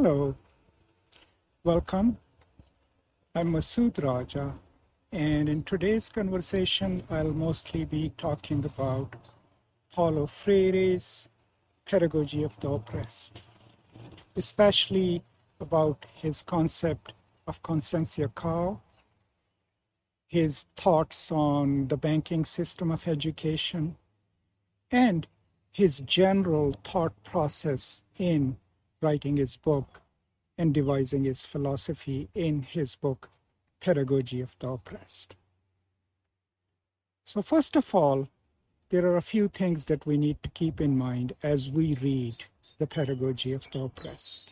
Hello, welcome. I'm Masood Raja, and in today's conversation, I'll mostly be talking about Paulo Freire's pedagogy of the oppressed, especially about his concept of conscientização, his thoughts on the banking system of education, and his general thought process in writing his book and devising his philosophy in his book, Pedagogy of the Oppressed. So, first of all, there are a few things that we need to keep in mind as we read the Pedagogy of the Oppressed.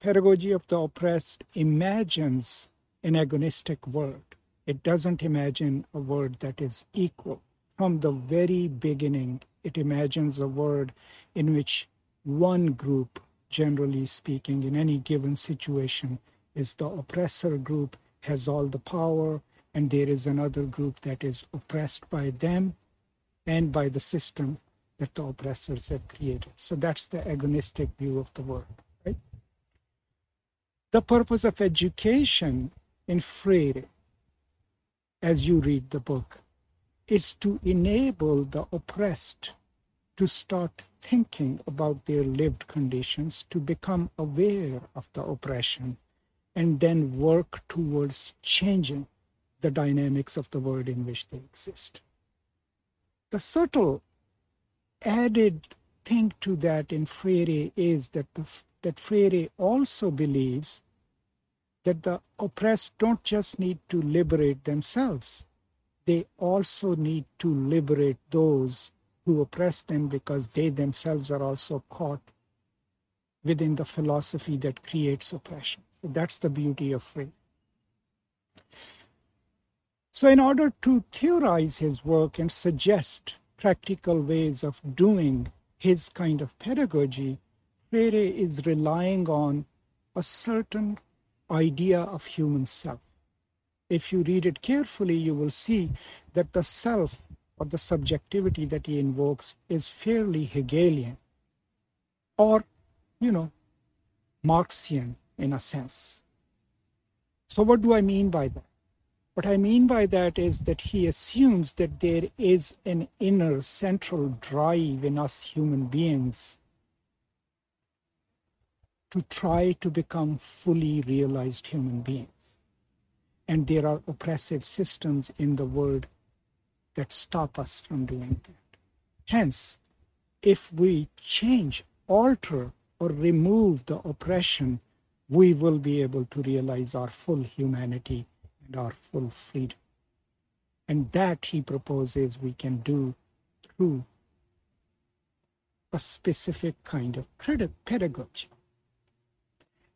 Pedagogy of the Oppressed imagines an agonistic world. It doesn't imagine a world that is equal. From the very beginning, it imagines a world in which one group, generally speaking, in any given situation, is the oppressor group, has all the power, and there is another group that is oppressed by them and by the system that the oppressors have created. So that's the agonistic view of the world, right? The purpose of education in Freire, as you read the book, is to enable the oppressed to start thinking about their lived conditions, to become aware of the oppression, and then work towards changing the dynamics of the world in which they exist. The subtle added thing to that in Freire is that, the, that Freire also believes that the oppressed don't just need to liberate themselves, they also need to liberate those who oppress them because they themselves are also caught within the philosophy that creates oppression. So that's the beauty of Freire. So, in order to theorize his work and suggest practical ways of doing his kind of pedagogy, Freire is relying on a certain idea of human self. If you read it carefully, you will see that the self or the subjectivity that he invokes is fairly Hegelian or, you know, Marxian in a sense. So, what do I mean by that? What I mean by that is that he assumes that there is an inner central drive in us human beings to try to become fully realized human beings. And there are oppressive systems in the world that stop us from doing that. Hence, if we change, alter, or remove the oppression, we will be able to realize our full humanity and our full freedom. And that he proposes we can do through a specific kind of pedagogy.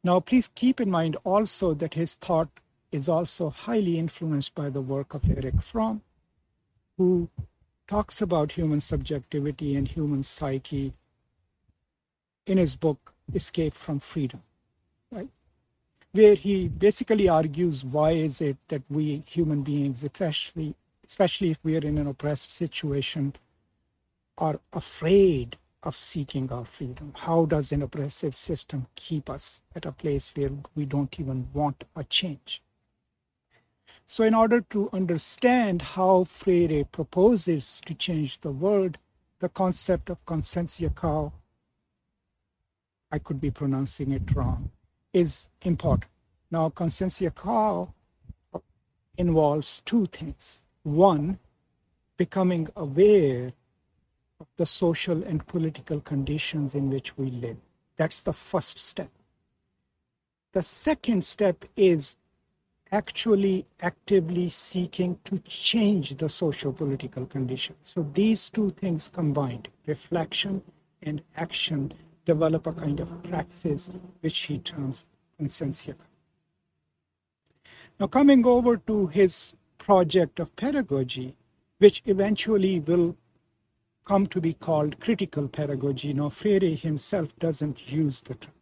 Now, please keep in mind also that his thought is also highly influenced by the work of Erich Fromm, who talks about human subjectivity and human psyche in his book Escape from Freedom, right? Where he basically argues why is it that we human beings, especially especially if we are in an oppressed situation, are afraid of seeking our freedom. How does an oppressive system keep us at a place where we don't even want a change? So, in order to understand how Freire proposes to change the world, the concept of conscientização, I could be pronouncing it wrong, is important. Now, conscientização involves two things. One, becoming aware of the social and political conditions in which we live. That's the first step. The second step is actually actively seeking to change the social political conditions. So these two things combined, reflection and action, develop a kind of praxis which he terms consciência. Now, coming over to his project of pedagogy, which eventually will come to be called critical pedagogy. Now, Freire himself doesn't use the term.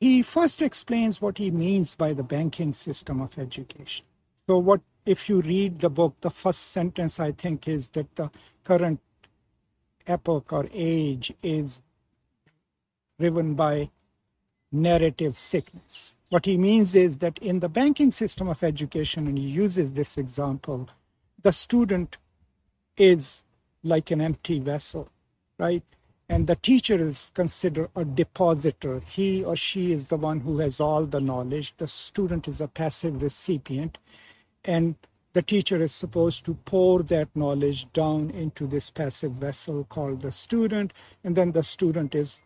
He first explains what he means by the banking system of education. So, what if you read the book, the first sentence I think is that the current epoch or age is driven by narrative sickness. What he means is that in the banking system of education, and he uses this example, the student is like an empty vessel, right? And the teacher is considered a depositor. He or she is the one who has all the knowledge. The student is a passive recipient. And the teacher is supposed to pour that knowledge down into this passive vessel called the student. And then the student is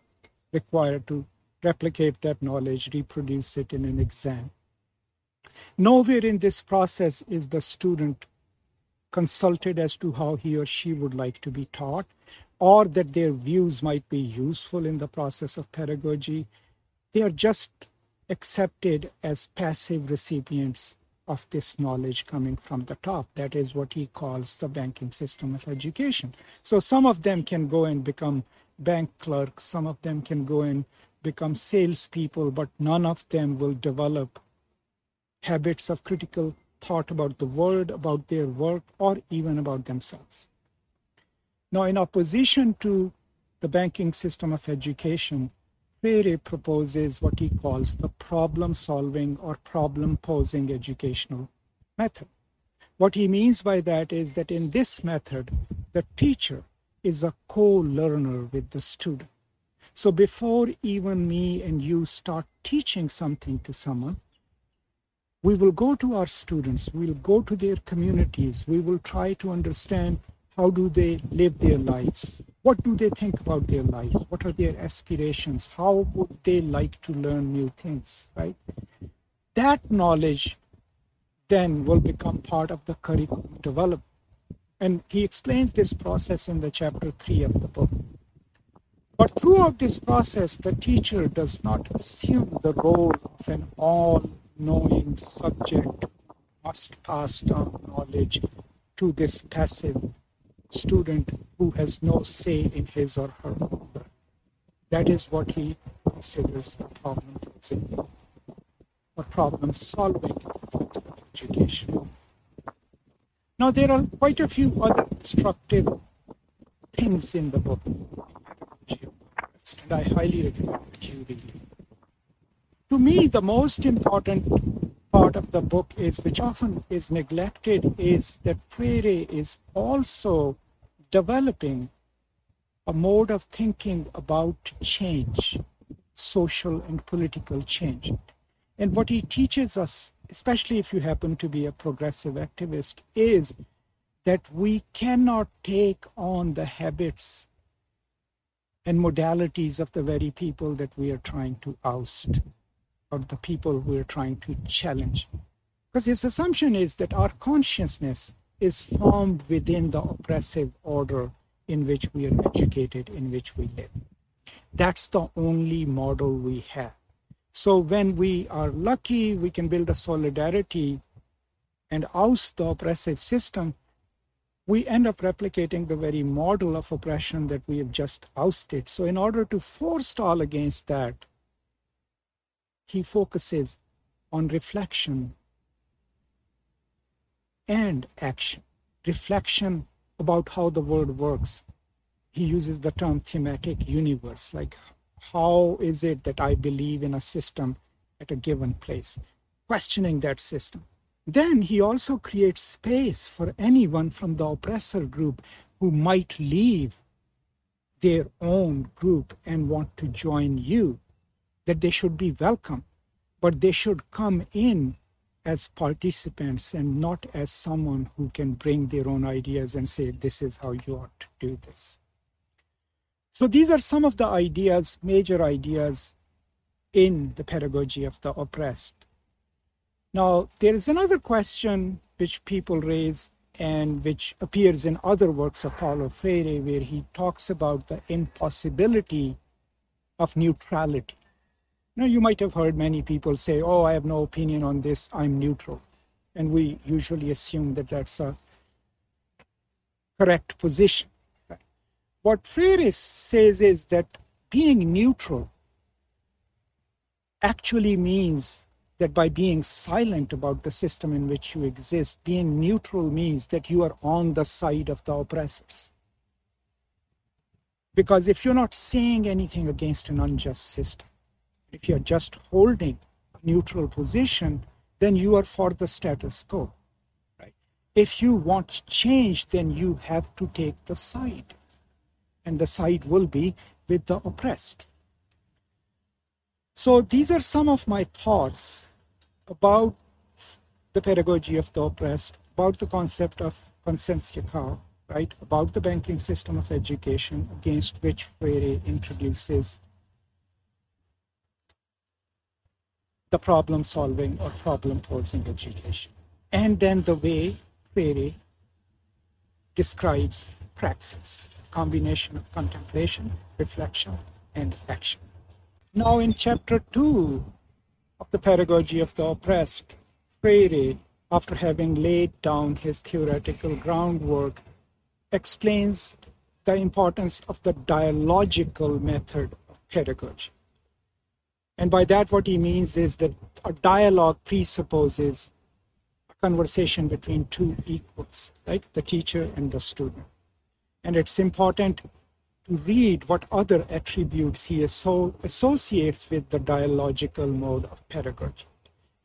required to replicate that knowledge, reproduce it in an exam. Nowhere in this process is the student consulted as to how he or she would like to be taught, or that their views might be useful in the process of pedagogy. They are just accepted as passive recipients of this knowledge coming from the top. That is what he calls the banking system of education. So some of them can go and become bank clerks, some of them can go and become salespeople, but none of them will develop habits of critical thought about the world, about their work, or even about themselves. Now, in opposition to the banking system of education, Freire proposes what he calls the problem solving or problem posing educational method. What he means by that is that in this method, the teacher is a co learner with the student. So before even me and you start teaching something to someone, we will go to our students, we'll go to their communities, we will try to understand how do they live their lives, what do they think about their lives, what are their aspirations, how would they like to learn new things, right? That knowledge then will become part of the curriculum development. And he explains this process in the chapter three of the book. But throughout this process, the teacher does not assume the role of an all knowing subject must pass down knowledge to this passive student who has no say in his or her own. That is what he considers the problem or problem solving education. Now, there are quite a few other instructive things in the book, and I highly recommend you read it. To me, the most important part of the book is, which often is neglected, is that Freire is also developing a mode of thinking about change, social and political change. And what he teaches us, especially if you happen to be a progressive activist, is that we cannot take on the habits and modalities of the very people that we are trying to oust or the people we're trying to challenge. Because his assumption is that our consciousness is formed within the oppressive order in which we are educated, in which we live. That's the only model we have. So when we are lucky, we can build a solidarity and oust the oppressive system. We end up replicating the very model of oppression that we have just ousted. So, in order to forestall against that, he focuses on reflection and action. Reflection about how the world works. He uses the term thematic universe, like how is it that I believe in a system at a given place, questioning that system. Then he also creates space for anyone from the oppressor group who might leave their own group and want to join you that they should be welcome, but they should come in as participants and not as someone who can bring their own ideas and say, this is how you ought to do this. So these are some of the ideas, major ideas in the pedagogy of the oppressed. Now, there is another question which people raise and which appears in other works of Paulo Freire, where he talks about the impossibility of neutrality. Now, you might have heard many people say, Oh, I have no opinion on this, I'm neutral. And we usually assume that that's a correct position. Right? What Freire says is that being neutral actually means that by being silent about the system in which you exist, being neutral means that you are on the side of the oppressors. Because if you're not saying anything against an unjust system, if you're just holding a neutral position, then you are for the status quo. Right? If you want change, then you have to take the side. And the side will be with the oppressed. So these are some of my thoughts about the pedagogy of the oppressed, about the concept of conscientização right, about the banking system of education against which Freire introduces the problem solving or problem posing education. And then the way Freire describes praxis, combination of contemplation, reflection, and action. Now, in chapter two of the pedagogy of the oppressed, Freire, after having laid down his theoretical groundwork, explains the importance of the dialogical method of pedagogy. And by that, what he means is that a dialogue presupposes a conversation between two equals, right? The teacher and the student. And it's important to read what other attributes he associates with the dialogical mode of pedagogy.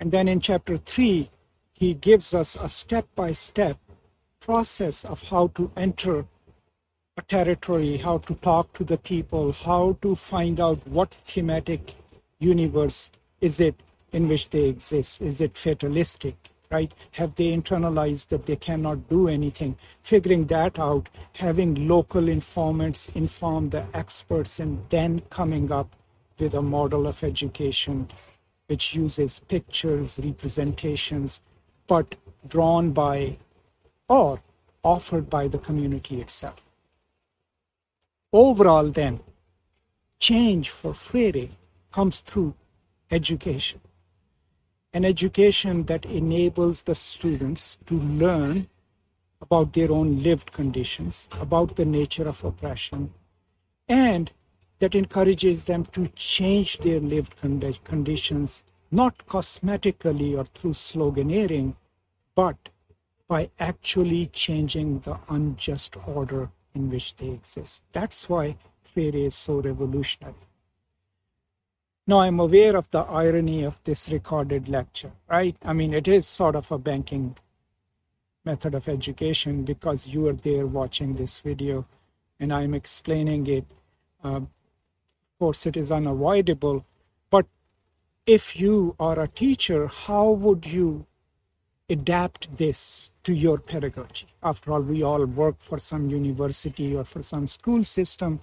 And then in chapter three, he gives us a step by step process of how to enter a territory, how to talk to the people, how to find out what thematic universe is it in which they exist. Is it fatalistic? Right? Have they internalized that they cannot do anything? Figuring that out, having local informants inform the experts, and then coming up with a model of education which uses pictures, representations, but drawn by or offered by the community itself. Overall, then, change for Freire comes through education. An education that enables the students to learn about their own lived conditions, about the nature of oppression, and that encourages them to change their lived conditions, not cosmetically or through sloganeering, but by actually changing the unjust order in which they exist. That's why Freire is so revolutionary. Now, I'm aware of the irony of this recorded lecture, right? I mean, it is sort of a banking method of education because you are there watching this video and I'm explaining it uh, of course, it is unavoidable. But if you are a teacher, how would you adapt this to your pedagogy? After all, we all work for some university or for some school system.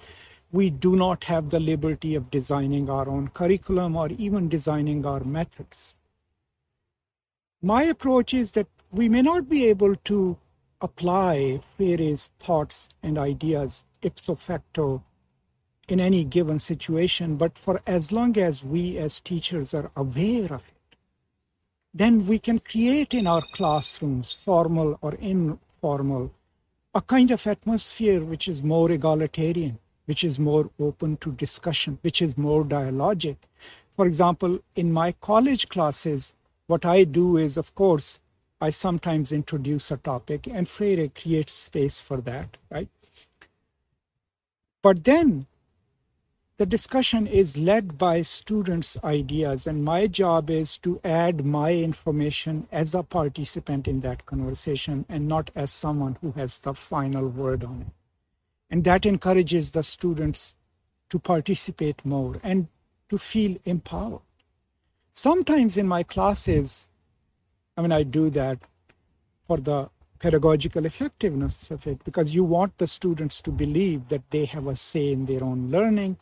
We do not have the liberty of designing our own curriculum or even designing our methods. My approach is that we may not be able to apply Freire's thoughts and ideas ipso facto in any given situation, but for as long as we as teachers are aware of it, then we can create in our classrooms, formal or informal, a kind of atmosphere which is more egalitarian, which is more open to discussion, which is more dialogic. For example, in my college classes, what I do is, of course, I sometimes introduce a topic and Freire creates space for that, right? But then the discussion is led by students' ideas, and my job is to add my information as a participant in that conversation and not as someone who has the final word on it. And that encourages the students to participate more and to feel empowered. Sometimes in my classes, I mean, I do that for the pedagogical effectiveness of it because you want the students to believe that they have a say in their own learning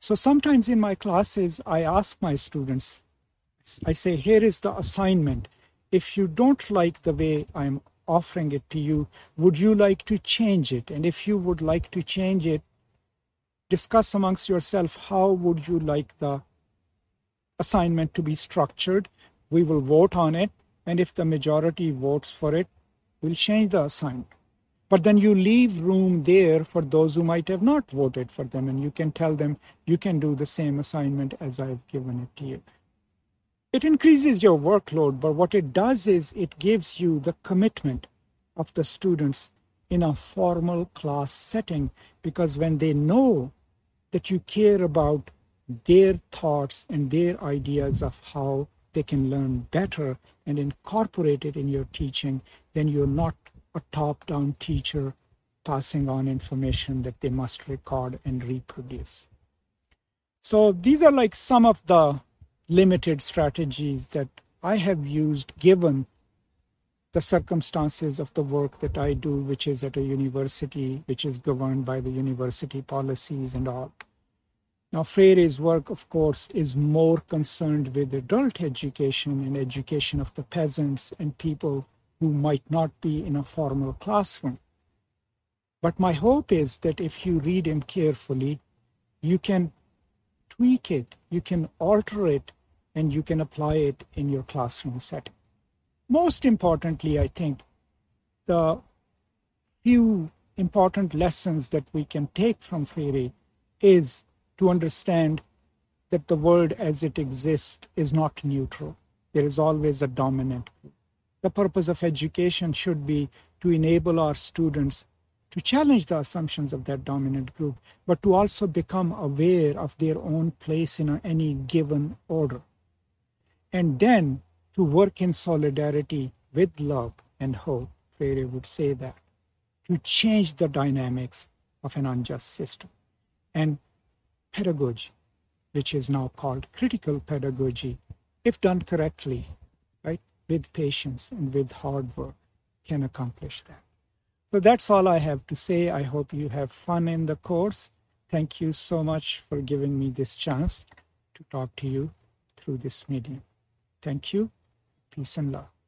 so sometimes in my classes, I ask my students, I say, here is the assignment. If you don't like the way I'm offering it to you, would you like to change it? And if you would like to change it, discuss amongst yourself how would you like the assignment to be structured. We will vote on it. And if the majority votes for it, we'll change the assignment. But then you leave room there for those who might have not voted for them, and you can tell them you can do the same assignment as I've given it to you. It increases your workload, but what it does is it gives you the commitment of the students in a formal class setting because when they know that you care about their thoughts and their ideas of how they can learn better and incorporate it in your teaching, then you're not a top down teacher passing on information that they must record and reproduce. So these are like some of the limited strategies that I have used given the circumstances of the work that I do, which is at a university, which is governed by the university policies and all. Now, Freire's work, of course, is more concerned with adult education and education of the peasants and people who might not be in a formal classroom. But my hope is that if you read him carefully, you can tweak it, you can alter it, and you can apply it in your classroom setting. Most importantly, I think the few important lessons that we can take from Freire is to understand that the world as it exists is not neutral. There is always a dominant group. The purpose of education should be to enable our students to challenge the assumptions of that dominant group, but to also become aware of their own place in any given order. And then to work in solidarity with love and hope, Freire would say that, to change the dynamics of an unjust system. And pedagogy, which is now called critical pedagogy, if done correctly, right, with patience and with hard work, can accomplish that. So that's all I have to say. I hope you have fun in the course. Thank you so much for giving me this chance to talk to you through this medium. Thank you. Peace and love.